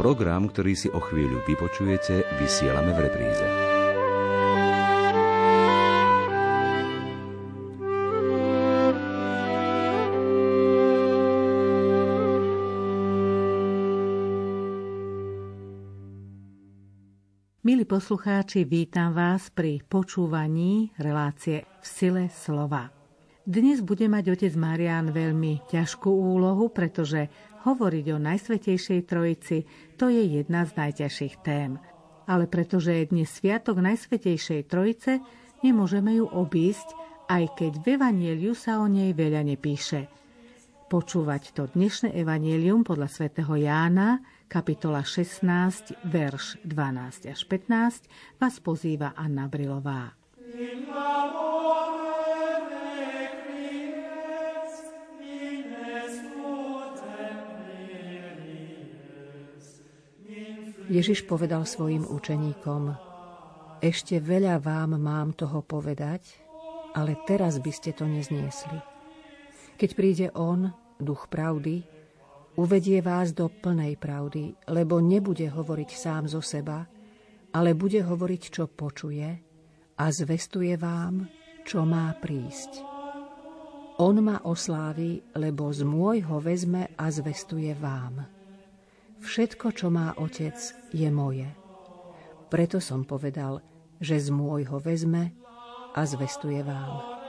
Program, ktorý si o chvíľu vypočujete, vysielame v repríze. Milí poslucháči, vítam vás pri počúvaní relácie v sile slova. Dnes bude mať otec Marian veľmi ťažkú úlohu, pretože hovoriť o Najsvetejšej Trojici to je jedna z najťažších tém. Ale pretože je dnes sviatok Najsvetejšej Trojice, nemôžeme ju obísť, aj keď v Evanieliu sa o nej veľa nepíše. Počúvať to dnešné Evanielium podľa svätého Jána, kapitola 16, verš 12 až 15, vás pozýva Anna Brilová. Ježiš povedal svojim učeníkom, ešte veľa vám mám toho povedať, ale teraz by ste to nezniesli. Keď príde On, duch pravdy, uvedie vás do plnej pravdy, lebo nebude hovoriť sám zo seba, ale bude hovoriť, čo počuje a zvestuje vám, čo má prísť. On ma oslávi, lebo z môjho vezme a zvestuje vám. Všetko, čo má otec, je moje. Preto som povedal, že z môjho vezme a zvestuje vám.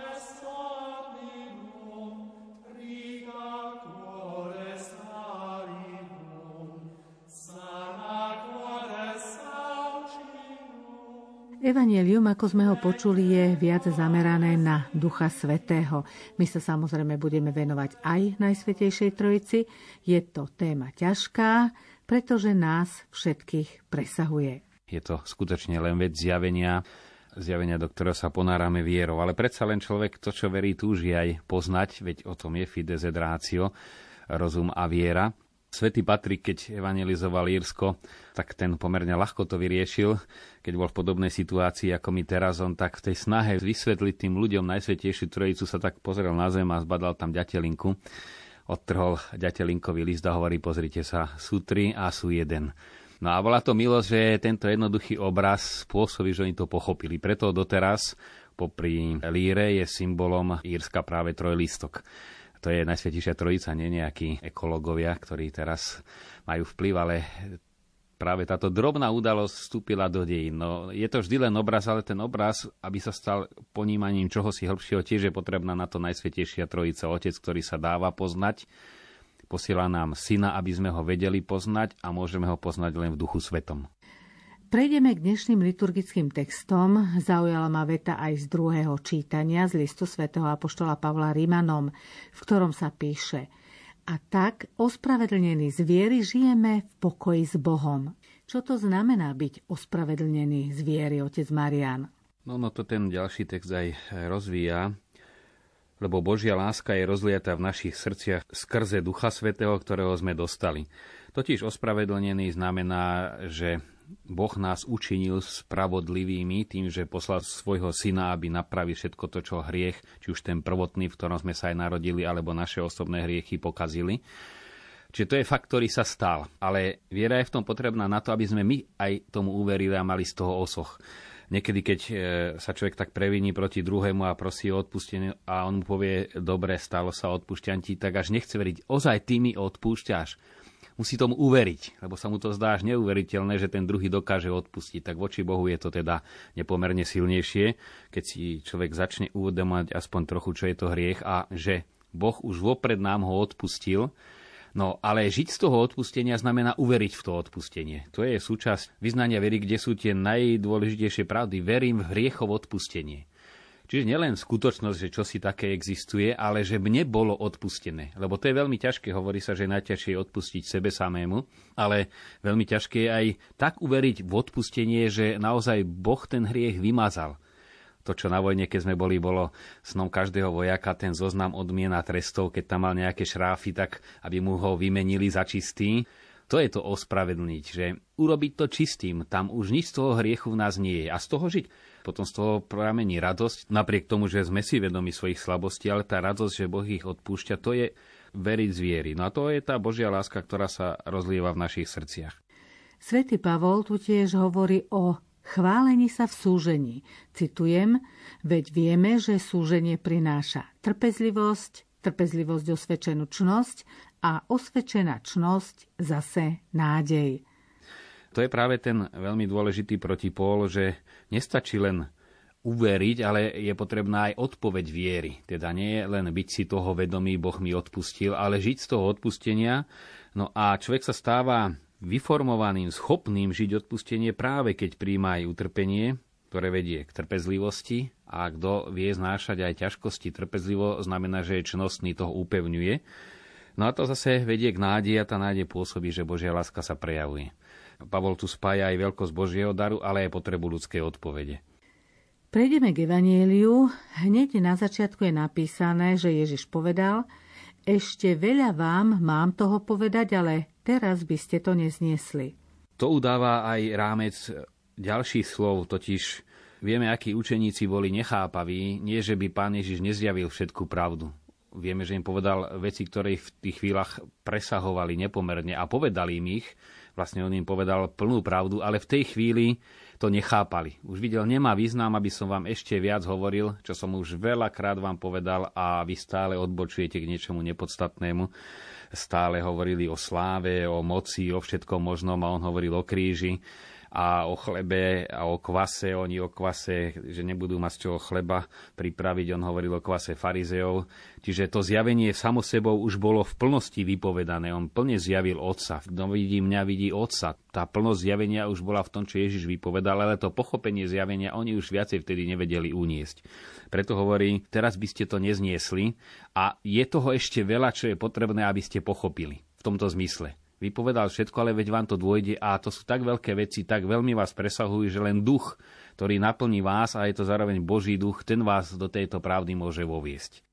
Evangelium, ako sme ho počuli, je viac zamerané na Ducha Svetého. My sa samozrejme budeme venovať aj Najsvetejšej Trojici. Je to téma ťažká, pretože nás všetkých presahuje. Je to skutočne len vec zjavenia, zjavenia, do ktorého sa ponárame vierou. Ale predsa len človek to, čo verí, túži aj poznať, veď o tom je fides et ratio, rozum a viera. Svetý Patrik, keď evangelizoval Írsko, tak ten pomerne ľahko to vyriešil. Keď bol v podobnej situácii ako my teraz, on tak v tej snahe vysvetliť tým ľuďom Najsvetejšiu Trojicu sa tak pozrel na zem a zbadal tam ďatelinku. Odtrhol ďatelinkový list a hovorí, pozrite sa, sú tri a sú jeden. No a bola to milosť, že tento jednoduchý obraz spôsobí, že oni to pochopili. Preto doteraz popri líre je symbolom Írska práve trojlistok to je Najsvetejšia Trojica, nie nejakí ekológovia, ktorí teraz majú vplyv, ale práve táto drobná udalosť vstúpila do dejín. No, je to vždy len obraz, ale ten obraz, aby sa stal ponímaním čohosi hĺbšieho, tiež je potrebná na to Najsvetejšia Trojica, Otec, ktorý sa dáva poznať, posiela nám Syna, aby sme ho vedeli poznať a môžeme ho poznať len v Duchu Svetom. Prejdeme k dnešným liturgickým textom. Zaujala ma veta aj z druhého čítania z listu svätého Apoštola Pavla Rímanom, v ktorom sa píše A tak, ospravedlnení z viery, žijeme v pokoji s Bohom. Čo to znamená byť ospravedlnený z viery, otec Marian? No, no to ten ďalší text aj rozvíja, lebo Božia láska je rozliata v našich srdciach skrze Ducha Svetého, ktorého sme dostali. Totiž ospravedlnený znamená, že Boh nás učinil spravodlivými tým, že poslal svojho syna, aby napravil všetko to, čo hriech, či už ten prvotný, v ktorom sme sa aj narodili, alebo naše osobné hriechy pokazili. Čiže to je fakt, ktorý sa stal. Ale viera je v tom potrebná na to, aby sme my aj tomu uverili a mali z toho osoch. Niekedy, keď e, sa človek tak previní proti druhému a prosí o odpustenie a on mu povie, dobre, stalo sa, odpúšťam ti, tak až nechce veriť, ozaj ty mi odpúšťaš musí tomu uveriť, lebo sa mu to zdá až neuveriteľné, že ten druhý dokáže odpustiť. Tak voči Bohu je to teda nepomerne silnejšie, keď si človek začne uvedomať aspoň trochu, čo je to hriech a že Boh už vopred nám ho odpustil, No ale žiť z toho odpustenia znamená uveriť v to odpustenie. To je súčasť vyznania very, kde sú tie najdôležitejšie pravdy. Verím v hriechov odpustenie. Čiže nielen skutočnosť, že čo si také existuje, ale že mne bolo odpustené. Lebo to je veľmi ťažké, hovorí sa, že je najťažšie odpustiť sebe samému, ale veľmi ťažké je aj tak uveriť v odpustenie, že naozaj Boh ten hriech vymazal. To, čo na vojne, keď sme boli, bolo snom každého vojaka, ten zoznam odmien a trestov, keď tam mal nejaké šráfy, tak aby mu ho vymenili za čistý. To je to ospravedlniť, že urobiť to čistým, tam už nič z toho hriechu v nás nie je. A z toho žiť potom z toho pramení radosť, napriek tomu, že sme si vedomi svojich slabostí, ale tá radosť, že Boh ich odpúšťa, to je veriť z viery. No a to je tá Božia láska, ktorá sa rozlieva v našich srdciach. Svetý Pavol tu tiež hovorí o chválení sa v súžení. Citujem, veď vieme, že súženie prináša trpezlivosť, trpezlivosť osvedčenú čnosť a osvedčená čnosť zase nádej. To je práve ten veľmi dôležitý protipól, že nestačí len uveriť, ale je potrebná aj odpoveď viery. Teda nie len byť si toho vedomý, Boh mi odpustil, ale žiť z toho odpustenia. No a človek sa stáva vyformovaným, schopným žiť odpustenie práve keď príjma aj utrpenie, ktoré vedie k trpezlivosti a kto vie znášať aj ťažkosti trpezlivo, znamená, že je čnostný, toho upevňuje. No a to zase vedie k nádeji a tá nádej pôsobí, že Božia láska sa prejavuje. Pavol tu spája aj veľkosť Božieho daru, ale aj potrebu ľudskej odpovede. Prejdeme k Evanieliu. Hneď na začiatku je napísané, že Ježiš povedal, ešte veľa vám mám toho povedať, ale teraz by ste to nezniesli. To udáva aj rámec ďalších slov, totiž vieme, akí učeníci boli nechápaví, nie že by pán Ježiš nezjavil všetku pravdu. Vieme, že im povedal veci, ktoré v tých chvíľach presahovali nepomerne a povedali im ich. Vlastne on im povedal plnú pravdu, ale v tej chvíli to nechápali. Už videl, nemá význam, aby som vám ešte viac hovoril, čo som už veľakrát vám povedal a vy stále odbočujete k niečomu nepodstatnému. Stále hovorili o sláve, o moci, o všetkom možnom a on hovoril o kríži a o chlebe a o kvase. Oni o kvase, že nebudú mať z čoho chleba pripraviť. On hovoril o kvase farizeov. Čiže to zjavenie samo sebou už bolo v plnosti vypovedané. On plne zjavil Otca. Kto vidí mňa, vidí Otca. Tá plnosť zjavenia už bola v tom, čo Ježiš vypovedal, ale to pochopenie zjavenia oni už viacej vtedy nevedeli uniesť. Preto hovorí, teraz by ste to nezniesli a je toho ešte veľa, čo je potrebné, aby ste pochopili v tomto zmysle vypovedal všetko, ale veď vám to dôjde a to sú tak veľké veci, tak veľmi vás presahujú, že len duch, ktorý naplní vás a je to zároveň Boží duch, ten vás do tejto pravdy môže voviesť.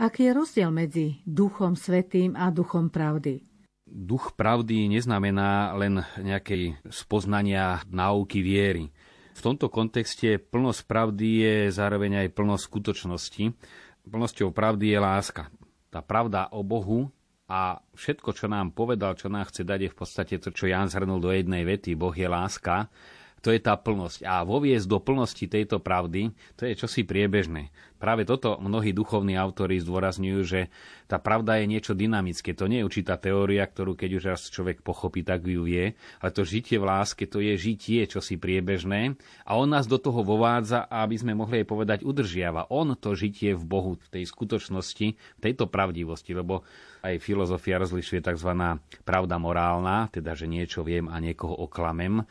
Aký je rozdiel medzi duchom svetým a duchom pravdy? Duch pravdy neznamená len nejakej spoznania náuky viery. V tomto kontexte plnosť pravdy je zároveň aj plnosť skutočnosti. Plnosťou pravdy je láska. Tá pravda o Bohu a všetko, čo nám povedal, čo nám chce dať, je v podstate to, čo Jan zhrnul do jednej vety. Boh je láska. To je tá plnosť. A voviesť do plnosti tejto pravdy, to je čosi priebežné. Práve toto mnohí duchovní autori zdôrazňujú, že tá pravda je niečo dynamické. To nie je určitá teória, ktorú keď už raz človek pochopí, tak ju vie, ale to žitie v láske, to je žitie čosi priebežné a on nás do toho vovádza, aby sme mohli aj povedať udržiava. On to žitie v Bohu, v tej skutočnosti, v tejto pravdivosti, lebo aj filozofia rozlišuje tzv. pravda morálna, teda že niečo viem a niekoho oklamem, e,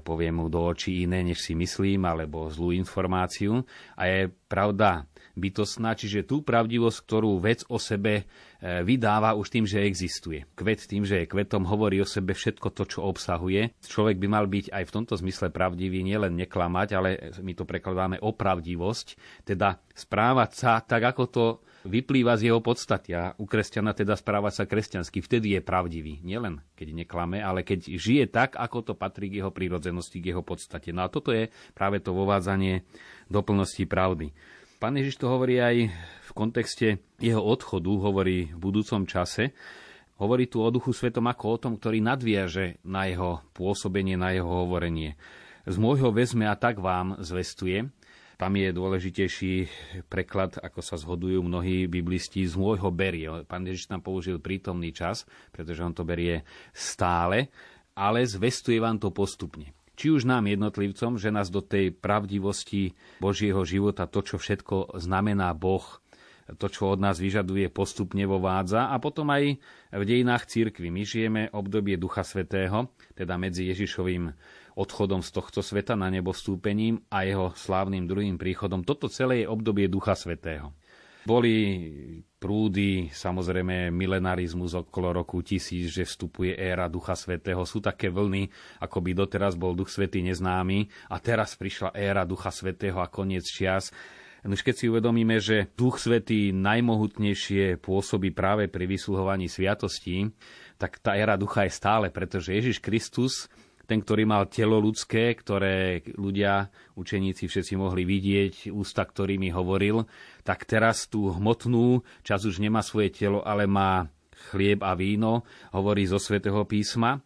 poviem mu do očí iné, než si myslím, alebo zlú informáciu. A je pravda bytostná, čiže tú pravdivosť, ktorú vec o sebe e, vydáva už tým, že existuje. Kvet tým, že je kvetom, hovorí o sebe všetko to, čo obsahuje. Človek by mal byť aj v tomto zmysle pravdivý, nielen neklamať, ale my to prekladáme o pravdivosť, teda správať sa tak, ako to vyplýva z jeho podstaty a u kresťana teda správať sa kresťansky. Vtedy je pravdivý. Nielen keď neklame, ale keď žije tak, ako to patrí k jeho prírodzenosti, k jeho podstate. No a toto je práve to vovádzanie doplnosti pravdy. Pán Ježiš to hovorí aj v kontexte jeho odchodu, hovorí v budúcom čase. Hovorí tu o Duchu Svetom ako o tom, ktorý nadviaže na jeho pôsobenie, na jeho hovorenie. Z môjho vezme a tak vám zvestuje. Tam je dôležitejší preklad, ako sa zhodujú mnohí biblisti, z môjho berie. Pán Ježiš tam použil prítomný čas, pretože on to berie stále, ale zvestuje vám to postupne či už nám jednotlivcom, že nás do tej pravdivosti Božieho života, to, čo všetko znamená Boh, to, čo od nás vyžaduje, postupne vovádza a potom aj v dejinách církvy. My žijeme obdobie Ducha Svetého, teda medzi Ježišovým odchodom z tohto sveta na nebo vstúpením a jeho slávnym druhým príchodom. Toto celé je obdobie Ducha Svetého. Boli prúdy, samozrejme milenarizmus okolo roku tisíc, že vstupuje éra Ducha Svetého. Sú také vlny, ako by doteraz bol Duch Svetý neznámy a teraz prišla éra Ducha Svetého a koniec čias. Už keď si uvedomíme, že Duch Svetý najmohutnejšie pôsobí práve pri vysluhovaní sviatostí, tak tá éra ducha je stále, pretože Ježiš Kristus ten, ktorý mal telo ľudské, ktoré ľudia, učeníci všetci mohli vidieť, ústa, ktorými hovoril, tak teraz tú hmotnú čas už nemá svoje telo, ale má chlieb a víno, hovorí zo svätého písma.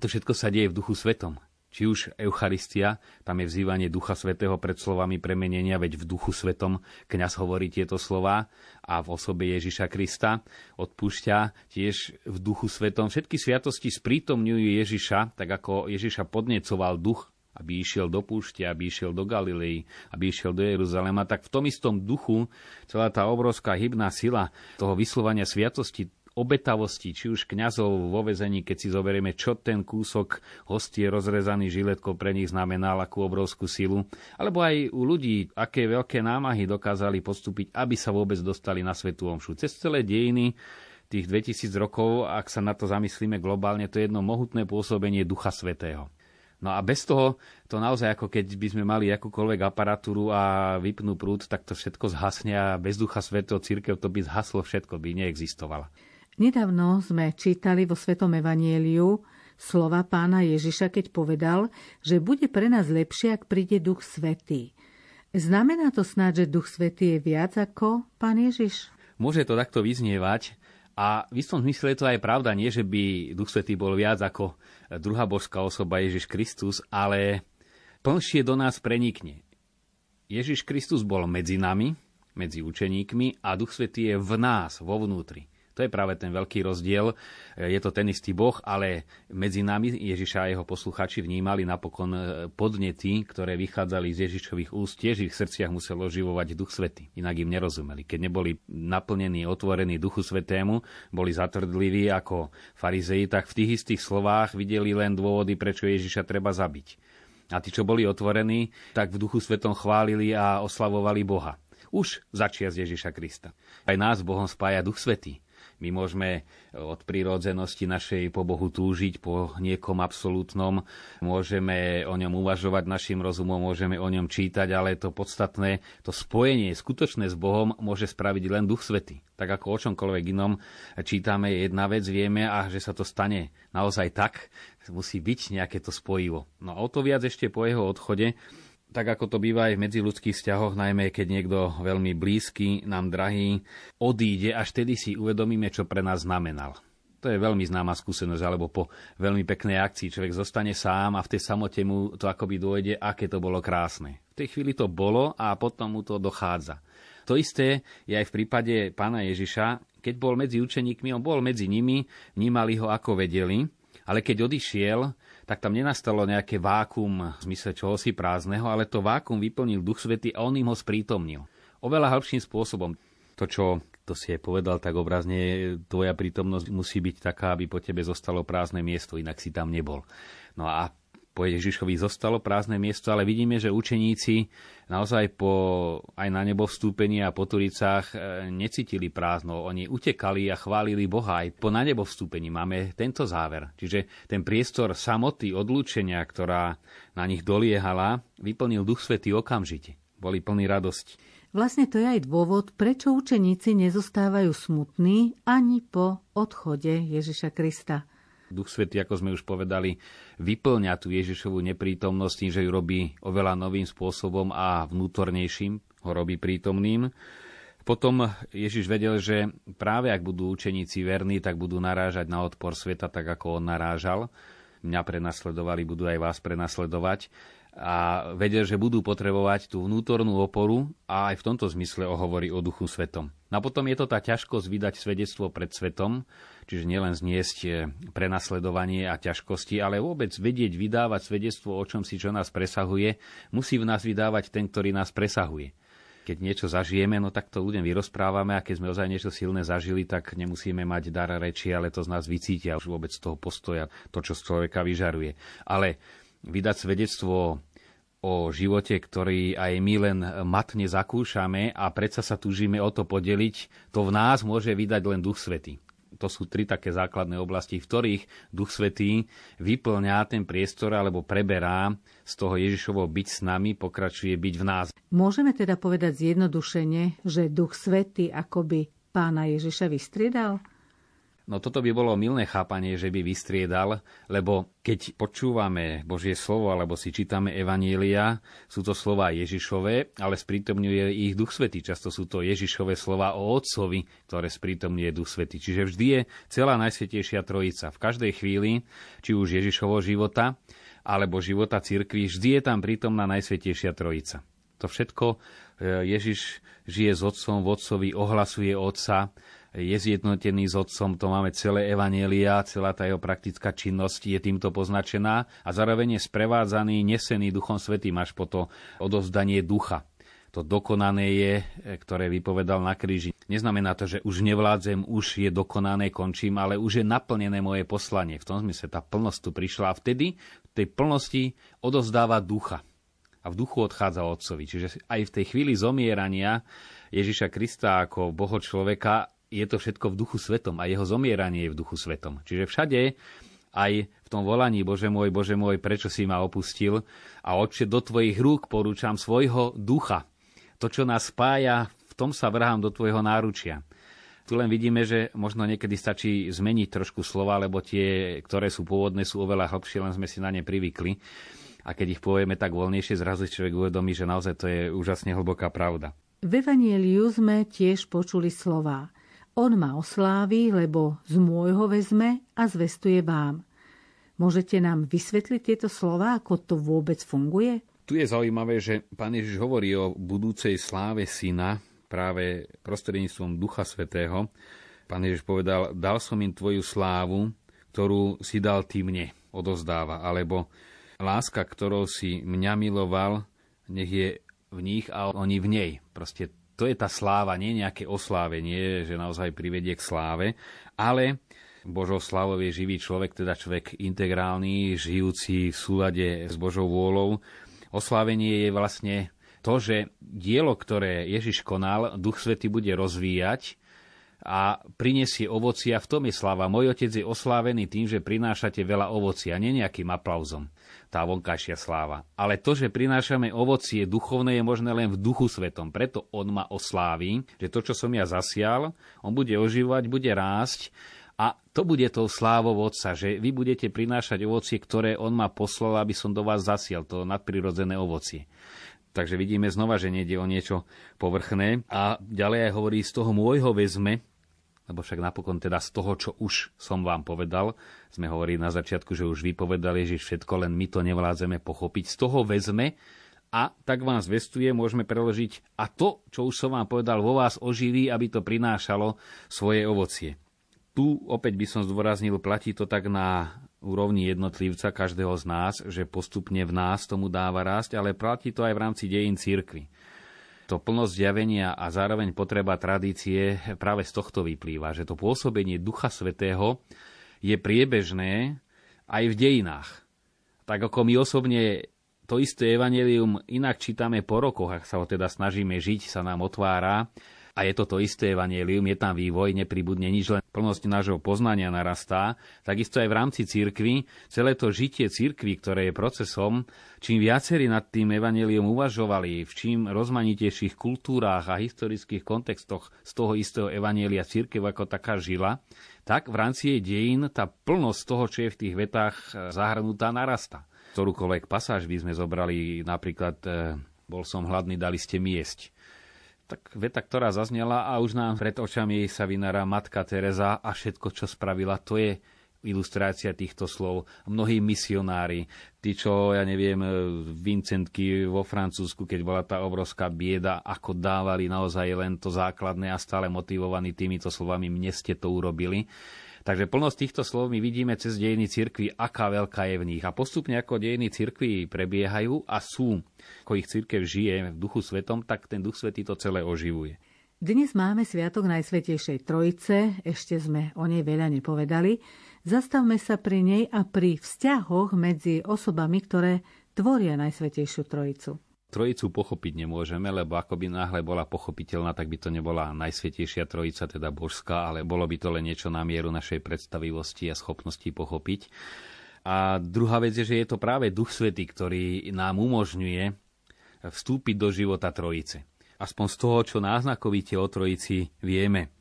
To všetko sa deje v duchu svetom. Či už Eucharistia, tam je vzývanie Ducha Svetého pred slovami premenenia, veď v Duchu Svetom kňaz hovorí tieto slova a v osobe Ježiša Krista odpúšťa tiež v Duchu Svetom. Všetky sviatosti sprítomňujú Ježiša, tak ako Ježiša podnecoval duch aby išiel do púšte, aby išiel do Galilei, aby išiel do Jeruzalema, tak v tom istom duchu celá tá obrovská hybná sila toho vyslovania sviatosti obetavosti, či už kňazov vo vezení, keď si zoberieme, čo ten kúsok hostie rozrezaný žiletkou pre nich znamenal, akú obrovskú silu, alebo aj u ľudí, aké veľké námahy dokázali postúpiť, aby sa vôbec dostali na Svetú Omšu. Cez celé dejiny tých 2000 rokov, ak sa na to zamyslíme globálne, to je jedno mohutné pôsobenie Ducha Svetého. No a bez toho, to naozaj ako keď by sme mali akúkoľvek aparatúru a vypnú prúd, tak to všetko zhasne a bez ducha svetého církev to by zhaslo všetko, by neexistovala. Nedávno sme čítali vo Svetom Evanieliu slova pána Ježiša, keď povedal, že bude pre nás lepšie, ak príde Duch Svetý. Znamená to snáď, že Duch Svetý je viac ako pán Ježiš? Môže to takto vyznievať, a v istom zmysle je to aj pravda, nie že by Duch Svetý bol viac ako druhá božská osoba Ježiš Kristus, ale plnšie do nás prenikne. Ježiš Kristus bol medzi nami, medzi učeníkmi a Duch Svetý je v nás, vo vnútri. To je práve ten veľký rozdiel. Je to ten istý Boh, ale medzi nami Ježiša a jeho posluchači vnímali napokon e, podnety, ktoré vychádzali z Ježišových úst. Tiež ich srdciach musel oživovať Duch Svety. Inak im nerozumeli. Keď neboli naplnení, otvorení Duchu Svetému, boli zatvrdliví ako farizei, tak v tých istých slovách videli len dôvody, prečo Ježiša treba zabiť. A tí, čo boli otvorení, tak v Duchu Svetom chválili a oslavovali Boha. Už začias Ježiša Krista. Aj nás Bohom spája Duch Svetý. My môžeme od prírodzenosti našej po Bohu túžiť, po niekom absolútnom, môžeme o ňom uvažovať našim rozumom, môžeme o ňom čítať, ale to podstatné, to spojenie skutočné s Bohom môže spraviť len Duch Svety. Tak ako o čomkoľvek inom čítame jedna vec, vieme a že sa to stane naozaj tak, musí byť nejaké to spojivo. No a o to viac ešte po jeho odchode tak ako to býva aj v medziludských vzťahoch, najmä keď niekto veľmi blízky, nám drahý, odíde, až tedy si uvedomíme, čo pre nás znamenal. To je veľmi známa skúsenosť, alebo po veľmi peknej akcii človek zostane sám a v tej samote mu to akoby dôjde, aké to bolo krásne. V tej chvíli to bolo a potom mu to dochádza. To isté je aj v prípade pána Ježiša, keď bol medzi učeníkmi, on bol medzi nimi, vnímali ho ako vedeli, ale keď odišiel, tak tam nenastalo nejaké vákum v zmysle čohosi prázdneho, ale to vákum vyplnil Duch Svety a on im ho sprítomnil. Oveľa hĺbším spôsobom. To, čo to si je povedal tak obrazne, tvoja prítomnosť musí byť taká, aby po tebe zostalo prázdne miesto, inak si tam nebol. No a po Ježišovi zostalo prázdne miesto, ale vidíme, že učeníci naozaj po, aj na nebo vstúpení a po Turicách e, necítili prázdno. Oni utekali a chválili Boha. Aj po na nebo vstúpení máme tento záver. Čiže ten priestor samoty, odlúčenia, ktorá na nich doliehala, vyplnil Duch Svetý okamžite. Boli plní radosti. Vlastne to je aj dôvod, prečo učeníci nezostávajú smutní ani po odchode Ježiša Krista. Duch Svetý, ako sme už povedali, vyplňa tú Ježišovú neprítomnosť tým, že ju robí oveľa novým spôsobom a vnútornejším ho robí prítomným. Potom Ježiš vedel, že práve ak budú učeníci verní, tak budú narážať na odpor sveta, tak ako on narážal. Mňa prenasledovali, budú aj vás prenasledovať a vedel, že budú potrebovať tú vnútornú oporu a aj v tomto zmysle hovorí o Duchu Svetom. No a potom je to tá ťažkosť vydať svedectvo pred svetom, čiže nielen zniesť eh, prenasledovanie a ťažkosti, ale vôbec vedieť vydávať svedectvo o čom si, čo nás presahuje, musí v nás vydávať ten, ktorý nás presahuje. Keď niečo zažijeme, no tak to ľuďom vyrozprávame a keď sme ozaj niečo silné zažili, tak nemusíme mať dar reči, ale to z nás vycítia už vôbec toho postoja, to, čo z človeka vyžaruje. Ale vydať svedectvo o živote, ktorý aj my len matne zakúšame a predsa sa túžime o to podeliť, to v nás môže vydať len Duch Svetý. To sú tri také základné oblasti, v ktorých Duch Svetý vyplňa ten priestor alebo preberá z toho Ježišovo byť s nami, pokračuje byť v nás. Môžeme teda povedať zjednodušene, že Duch Svetý akoby pána Ježiša vystriedal? No toto by bolo milné chápanie, že by vystriedal, lebo keď počúvame Božie slovo alebo si čítame Evanielia, sú to slova Ježišové, ale sprítomňuje ich Duch Svety. Často sú to Ježišové slova o Otcovi, ktoré sprítomňuje Duch Svety. Čiže vždy je celá Najsvetejšia Trojica. V každej chvíli, či už Ježišovo života, alebo života cirkvi, vždy je tam prítomná Najsvetejšia Trojica. To všetko e, Ježiš žije s Otcom, v Otcovi ohlasuje Otca, je zjednotený s Otcom, to máme celé Evanielia, celá tá jeho praktická činnosť je týmto poznačená a zároveň je sprevádzaný, nesený Duchom Svetým až po to odovzdanie ducha. To dokonané je, ktoré vypovedal na kríži. Neznamená to, že už nevládzem, už je dokonané, končím, ale už je naplnené moje poslanie. V tom zmysle tá plnosť tu prišla a vtedy v tej plnosti odozdáva ducha a v duchu odchádza otcovi. Čiže aj v tej chvíli zomierania Ježiša Krista ako boho človeka je to všetko v duchu svetom a jeho zomieranie je v duchu svetom. Čiže všade aj v tom volaní Bože môj, Bože môj, prečo si ma opustil a Otče, do Tvojich rúk porúčam svojho ducha. To, čo nás spája, v tom sa vrhám do Tvojho náručia. Tu len vidíme, že možno niekedy stačí zmeniť trošku slova, lebo tie, ktoré sú pôvodné, sú oveľa hlbšie, len sme si na ne privykli. A keď ich povieme tak voľnejšie, zrazu človek uvedomí, že naozaj to je úžasne hlboká pravda. V Evangeliu sme tiež počuli slová. On ma oslávi, lebo z môjho vezme a zvestuje vám. Môžete nám vysvetliť tieto slova, ako to vôbec funguje? Tu je zaujímavé, že pán Ježiš hovorí o budúcej sláve syna práve prostredníctvom Ducha Svetého. Pán Ježiš povedal, dal som im tvoju slávu, ktorú si dal ty mne, odozdáva. Alebo láska, ktorou si mňa miloval, nech je v nich a oni v nej. Proste to je tá sláva, nie nejaké oslávenie, že naozaj privedie k sláve, ale Božou slávou je živý človek, teda človek integrálny, žijúci v súlade s Božou vôľou. Oslávenie je vlastne to, že dielo, ktoré Ježiš konal, Duch Svety bude rozvíjať a prinesie ovocia. V tom je sláva. Môj otec je oslávený tým, že prinášate veľa ovocia, nie nejakým aplauzom tá vonkajšia sláva. Ale to, že prinášame ovocie duchovné, je možné len v duchu svetom. Preto on ma oslávi, že to, čo som ja zasial, on bude oživovať, bude rásť a to bude tou slávou Otca, že vy budete prinášať ovocie, ktoré on ma poslal, aby som do vás zasial, to nadprirodzené ovocie. Takže vidíme znova, že nejde o niečo povrchné. A ďalej aj hovorí, z toho môjho vezme, lebo však napokon teda z toho, čo už som vám povedal, sme hovorili na začiatku, že už vypovedali, že všetko, len my to nevládzeme pochopiť, z toho vezme a tak vám zvestuje, môžeme preložiť a to, čo už som vám povedal, vo vás oživí, aby to prinášalo svoje ovocie. Tu opäť by som zdôraznil, platí to tak na úrovni jednotlivca každého z nás, že postupne v nás tomu dáva rásť, ale platí to aj v rámci dejín církvy to plnosť zjavenia a zároveň potreba tradície práve z tohto vyplýva, že to pôsobenie Ducha Svetého je priebežné aj v dejinách. Tak ako my osobne to isté evanelium inak čítame po rokoch, ak sa ho teda snažíme žiť, sa nám otvára, a je to to isté evanielium, je tam vývoj, nepribudne nič, len plnosť nášho poznania narastá. Takisto aj v rámci cirkvy, celé to žitie cirkvy, ktoré je procesom, čím viacerí nad tým evanielium uvažovali, v čím rozmanitejších kultúrách a historických kontextoch z toho istého evanielia cirkev ako taká žila, tak v rámci jej dejín tá plnosť toho, čo je v tých vetách eh, zahrnutá, narasta. Ktorúkoľvek pasáž by sme zobrali, napríklad eh, bol som hladný, dali ste mi jesť tak veta, ktorá zaznela a už nám pred očami sa vynára matka Teresa a všetko, čo spravila, to je ilustrácia týchto slov. Mnohí misionári, tí, čo, ja neviem, Vincentky vo Francúzsku, keď bola tá obrovská bieda, ako dávali naozaj len to základné a stále motivovaní týmito slovami, mne ste to urobili. Takže plnosť týchto slov my vidíme cez dejiny cirkvi, aká veľká je v nich. A postupne ako dejiny cirkvi prebiehajú a sú, ako ich cirkev žije v duchu svetom, tak ten duch svetý to celé oživuje. Dnes máme Sviatok Najsvetejšej Trojice, ešte sme o nej veľa nepovedali. Zastavme sa pri nej a pri vzťahoch medzi osobami, ktoré tvoria Najsvetejšiu Trojicu. Trojicu pochopiť nemôžeme, lebo ako by náhle bola pochopiteľná, tak by to nebola najsvetejšia trojica, teda božská, ale bolo by to len niečo na mieru našej predstavivosti a schopnosti pochopiť. A druhá vec je, že je to práve Duch Svetý, ktorý nám umožňuje vstúpiť do života Trojice. Aspoň z toho, čo náznakovite o Trojici vieme.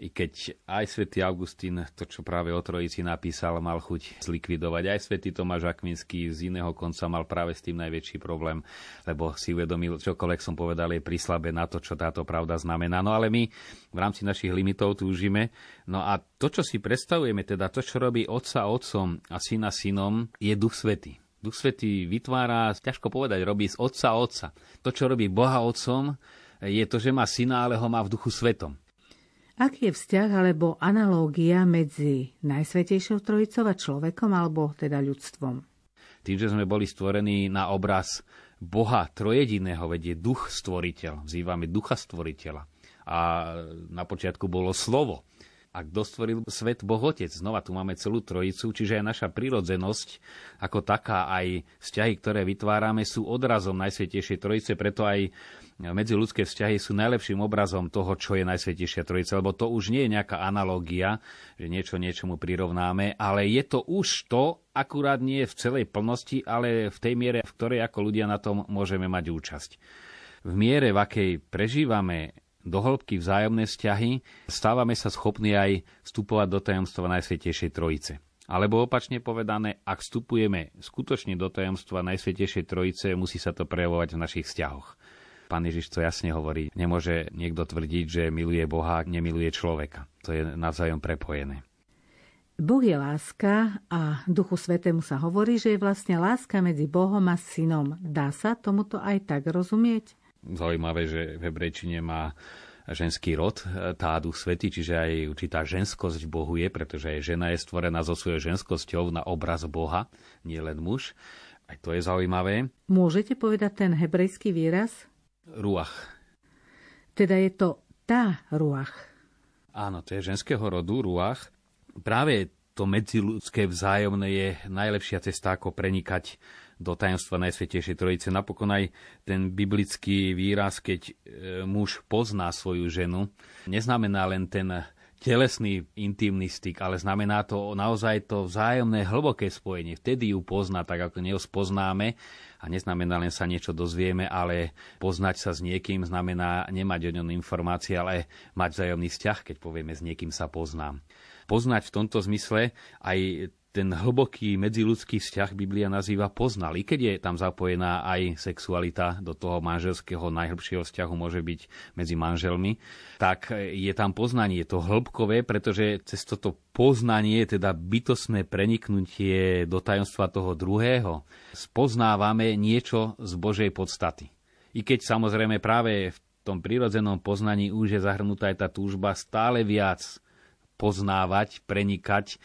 I keď aj svätý Augustín, to čo práve o Trojici napísal, mal chuť zlikvidovať. Aj svätý Tomáš Akvinský z iného konca mal práve s tým najväčší problém, lebo si uvedomil, čokoľvek som povedal, je prislabe na to, čo táto pravda znamená. No ale my v rámci našich limitov túžime. No a to, čo si predstavujeme, teda to, čo robí otca otcom a syna synom, je Duch Svetý. Duch Svetý vytvára, ťažko povedať, robí z otca otca. To, čo robí Boha otcom, je to, že má syna, ale ho má v duchu svetom. Aký je vzťah alebo analógia medzi Najsvetejšou Trojicou a človekom alebo teda ľudstvom? Tým, že sme boli stvorení na obraz Boha trojediného, vedie duch stvoriteľ. Vzývame ducha stvoriteľa. A na počiatku bolo slovo. A kto stvoril svet Boh? Znova tu máme celú trojicu, čiže aj naša prirodzenosť ako taká, aj vzťahy, ktoré vytvárame, sú odrazom Najsvetejšej Trojice, preto aj medziludské vzťahy sú najlepším obrazom toho, čo je Najsvetejšia Trojica, lebo to už nie je nejaká analogia, že niečo niečomu prirovnáme, ale je to už to, akurát nie v celej plnosti, ale v tej miere, v ktorej ako ľudia na tom môžeme mať účasť. V miere, v akej prežívame do hĺbky vzájomné vzťahy, stávame sa schopní aj vstupovať do tajomstva Najsvetejšej Trojice. Alebo opačne povedané, ak vstupujeme skutočne do tajomstva Najsvetejšej Trojice, musí sa to prejavovať v našich vzťahoch. Pán Ježiš to jasne hovorí. Nemôže niekto tvrdiť, že miluje Boha, nemiluje človeka. To je navzájom prepojené. Boh je láska a Duchu Svetému sa hovorí, že je vlastne láska medzi Bohom a synom. Dá sa tomuto aj tak rozumieť? Zaujímavé, že v hebrejčine má ženský rod, tá duch svety, čiže aj určitá ženskosť v Bohu je, pretože aj žena je stvorená so svojou ženskosťou na obraz Boha, nie len muž. Aj to je zaujímavé. Môžete povedať ten hebrejský výraz? Ruach. Teda je to tá ruach. Áno, to je ženského rodu ruach. Práve to medziludské vzájomné je najlepšia cesta, ako prenikať do tajomstva Najsvetejšej Trojice. Napokon aj ten biblický výraz, keď e, muž pozná svoju ženu, neznamená len ten telesný intimný styk, ale znamená to naozaj to vzájomné hlboké spojenie. Vtedy ju pozná, tak ako neho spoznáme a neznamená len sa niečo dozvieme, ale poznať sa s niekým znamená nemať o ňom informácie, ale mať vzájomný vzťah, keď povieme s niekým sa poznám. Poznať v tomto zmysle aj ten hlboký medziludský vzťah Biblia nazýva poznal. I keď je tam zapojená aj sexualita do toho manželského najhlbšieho vzťahu môže byť medzi manželmi, tak je tam poznanie, to hĺbkové, pretože cez toto poznanie, teda bytosné preniknutie do tajomstva toho druhého, spoznávame niečo z Božej podstaty. I keď samozrejme práve v tom prirodzenom poznaní už je zahrnutá aj tá túžba stále viac poznávať, prenikať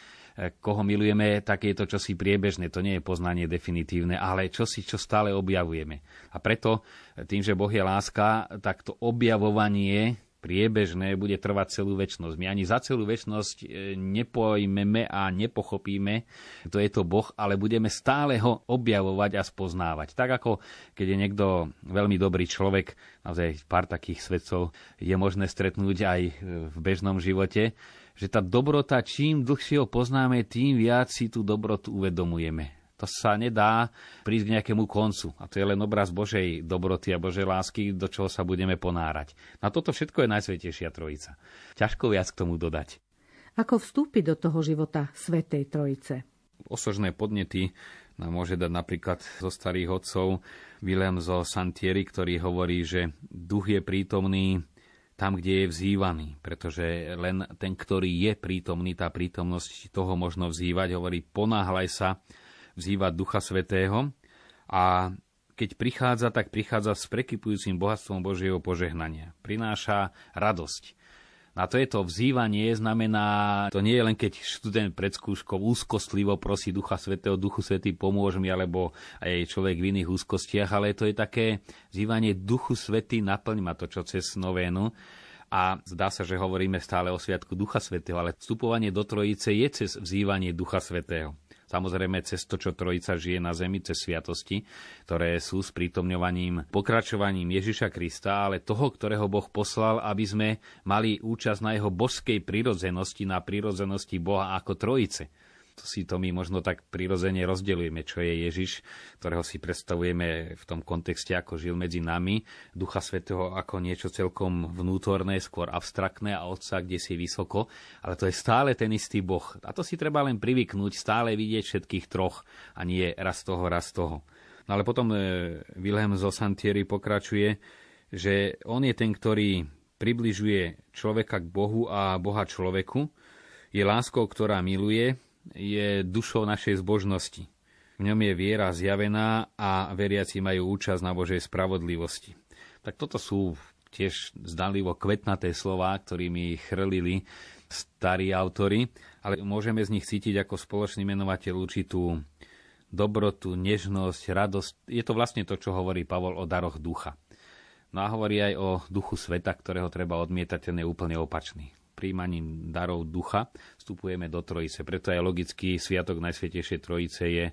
koho milujeme, tak je to čosi priebežné, to nie je poznanie definitívne, ale čosi, čo stále objavujeme. A preto tým, že Boh je láska, tak to objavovanie priebežné bude trvať celú väčnosť. My ani za celú väčnosť e, nepojmeme a nepochopíme, to je to Boh, ale budeme stále ho objavovať a spoznávať. Tak ako keď je niekto veľmi dobrý človek, naozaj pár takých svedcov je možné stretnúť aj v bežnom živote, že tá dobrota, čím dlhšie ho poznáme, tým viac si tú dobrotu uvedomujeme. To sa nedá prísť k nejakému koncu. A to je len obraz Božej dobroty a Božej lásky, do čoho sa budeme ponárať. Na toto všetko je Najsvetejšia Trojica. Ťažko viac k tomu dodať. Ako vstúpiť do toho života Svetej Trojice? Osožné podnety nám môže dať napríklad zo starých otcov Wilhelm zo Santieri, ktorý hovorí, že duch je prítomný tam, kde je vzývaný, pretože len ten, ktorý je prítomný, tá prítomnosť toho možno vzývať, hovorí, ponáhľaj sa vzývať Ducha Svetého a keď prichádza, tak prichádza s prekypujúcim bohatstvom Božieho požehnania. Prináša radosť. A to je to vzývanie, znamená, to nie je len keď študent pred skúškou úzkostlivo prosí Ducha Svetého, Duchu Svetý pomôž mi, alebo aj človek v iných úzkostiach, ale to je také vzývanie Duchu Svetý, naplň ma to, čo cez novénu. A zdá sa, že hovoríme stále o Sviatku Ducha Svetého, ale vstupovanie do Trojice je cez vzývanie Ducha Svetého. Samozrejme cez to, čo Trojica žije na zemi, cez sviatosti, ktoré sú s prítomňovaním, pokračovaním Ježiša Krista, ale toho, ktorého Boh poslal, aby sme mali účasť na jeho božskej prírodzenosti, na prírodzenosti Boha ako Trojice. Si to my možno tak prirodzene rozdeľujeme, čo je Ježiš, ktorého si predstavujeme v tom kontexte, ako žil medzi nami, Ducha Svetého ako niečo celkom vnútorné, skôr abstraktné a Otca, kde si vysoko, ale to je stále ten istý Boh. A to si treba len privyknúť, stále vidieť všetkých troch a nie raz toho, raz toho. No ale potom e, Wilhelm zo Santieri pokračuje, že on je ten, ktorý približuje človeka k Bohu a Boha človeku, je láskou, ktorá miluje, je dušou našej zbožnosti. V ňom je viera zjavená a veriaci majú účasť na Božej spravodlivosti. Tak toto sú tiež zdalivo kvetnaté slova, ktorými chrlili starí autory, ale môžeme z nich cítiť ako spoločný menovateľ určitú dobrotu, nežnosť, radosť. Je to vlastne to, čo hovorí Pavol o daroch ducha. No a hovorí aj o duchu sveta, ktorého treba odmietať, ten je úplne opačný príjmaním darov ducha vstupujeme do Trojice. Preto aj logický sviatok Najsvetejšej Trojice je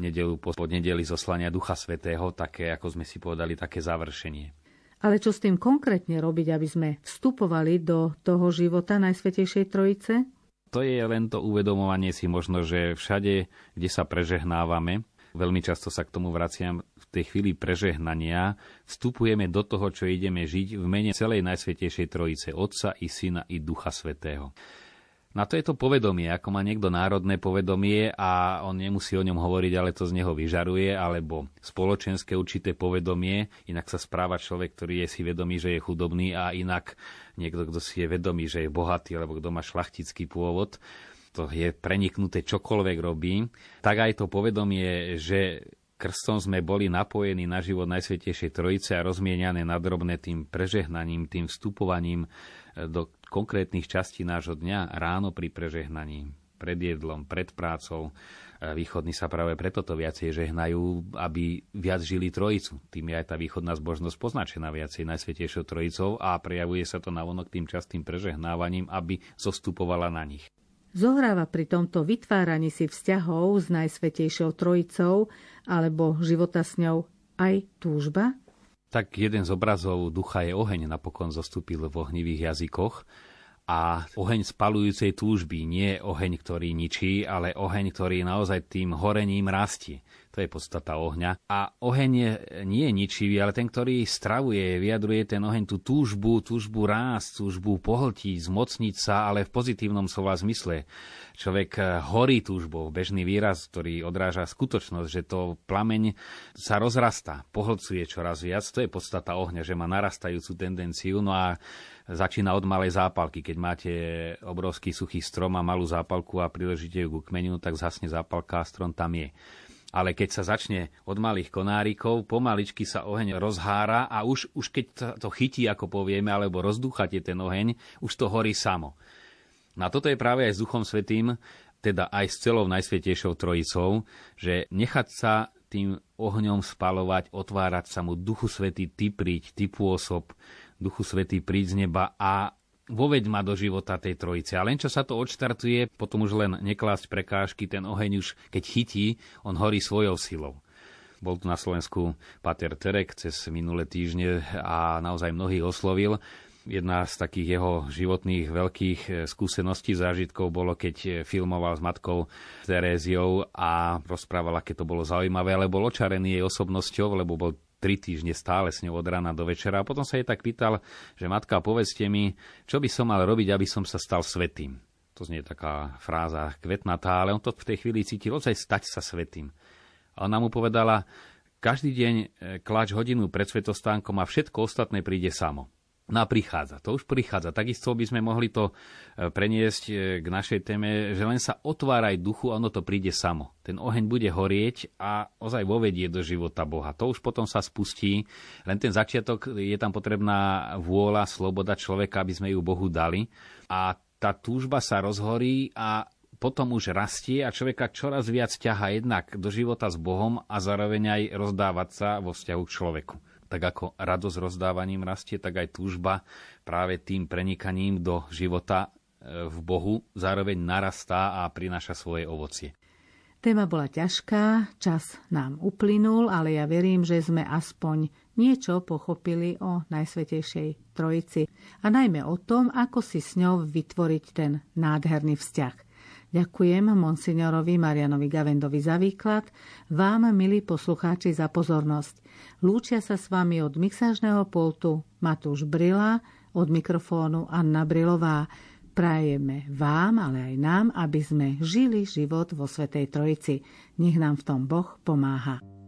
nedelu po, po nedeli zoslania Ducha Svetého, také, ako sme si povedali, také završenie. Ale čo s tým konkrétne robiť, aby sme vstupovali do toho života Najsvetejšej Trojice? To je len to uvedomovanie si možno, že všade, kde sa prežehnávame, veľmi často sa k tomu vraciam, tej chvíli prežehnania vstupujeme do toho, čo ideme žiť v mene celej Najsvetejšej Trojice, Otca i Syna i Ducha Svetého. Na to je to povedomie, ako má niekto národné povedomie a on nemusí o ňom hovoriť, ale to z neho vyžaruje, alebo spoločenské určité povedomie, inak sa správa človek, ktorý je si vedomý, že je chudobný a inak niekto, kto si je vedomý, že je bohatý, alebo kto má šlachtický pôvod, to je preniknuté čokoľvek robí, tak aj to povedomie, že krstom sme boli napojení na život Najsvetejšej Trojice a rozmieniané nadrobné tým prežehnaním, tým vstupovaním e, do konkrétnych častí nášho dňa ráno pri prežehnaní, pred jedlom, pred prácou. E, východní sa práve preto to viacej žehnajú, aby viac žili Trojicu. Tým je aj tá východná zbožnosť poznačená viacej Najsvetejšou Trojicou a prejavuje sa to navonok tým častým prežehnávaním, aby zostupovala na nich. Zohráva pri tomto vytváraní si vzťahov s Najsvetejšou Trojicou alebo života s ňou aj túžba? Tak jeden z obrazov ducha je oheň, napokon zostúpil v ohnivých jazykoch a oheň spalujúcej túžby, nie oheň, ktorý ničí, ale oheň, ktorý naozaj tým horením rastie. To je podstata ohňa. A oheň je, nie je ničivý, ale ten, ktorý stravuje, vyjadruje ten oheň tú túžbu, túžbu rásť, túžbu pohltiť, zmocniť sa, ale v pozitívnom slova zmysle. Človek eh, horí túžbou, bežný výraz, ktorý odráža skutočnosť, že to plameň sa rozrastá, pohlcuje čoraz viac. To je podstata ohňa, že má narastajúcu tendenciu. No a začína od malej zápalky. Keď máte obrovský suchý strom a malú zápalku a priležíte ju k kmeniu, tak zhasne zápalka a strom tam je ale keď sa začne od malých konárikov, pomaličky sa oheň rozhára a už, už keď to chytí, ako povieme, alebo rozdúchate ten oheň, už to horí samo. No a toto je práve aj s Duchom Svetým, teda aj s celou Najsvetejšou Trojicou, že nechať sa tým ohňom spalovať, otvárať sa mu Duchu Svetý, ty príď, ty pôsob, Duchu Svetý príď z neba a voveď ma do života tej trojice. A len čo sa to odštartuje, potom už len neklásť prekážky, ten oheň už keď chytí, on horí svojou silou. Bol tu na Slovensku Pater Terek cez minulé týždne a naozaj mnohých oslovil. Jedna z takých jeho životných veľkých eh, skúseností, zážitkov bolo, keď eh, filmoval s matkou Teréziou a rozprával, aké to bolo zaujímavé, ale bol očarený jej osobnosťou, lebo bol tri týždne stále s ňou od rána do večera. A potom sa jej tak pýtal, že matka, povedzte mi, čo by som mal robiť, aby som sa stal svetým. To znie taká fráza kvetnatá, ale on to v tej chvíli cítil, ozaj stať sa svetým. A ona mu povedala, každý deň e, kláč hodinu pred svetostánkom a všetko ostatné príde samo. No a prichádza, to už prichádza. Takisto by sme mohli to e, preniesť e, k našej téme, že len sa otváraj duchu a ono to príde samo. Ten oheň bude horieť a ozaj vovedie do života Boha. To už potom sa spustí, len ten začiatok je tam potrebná vôľa, sloboda človeka, aby sme ju Bohu dali. A tá túžba sa rozhorí a potom už rastie a človeka čoraz viac ťaha jednak do života s Bohom a zároveň aj rozdávať sa vo vzťahu k človeku tak ako radosť rozdávaním rastie, tak aj túžba práve tým prenikaním do života e, v Bohu zároveň narastá a prináša svoje ovocie. Téma bola ťažká, čas nám uplynul, ale ja verím, že sme aspoň niečo pochopili o Najsvetejšej Trojici a najmä o tom, ako si s ňou vytvoriť ten nádherný vzťah. Ďakujem monsignorovi Marianovi Gavendovi za výklad, vám, milí poslucháči, za pozornosť. Lúčia sa s vami od mixážneho pultu Matúš Brila, od mikrofónu Anna Brilová. Prajeme vám, ale aj nám, aby sme žili život vo Svetej Trojici. Nech nám v tom Boh pomáha.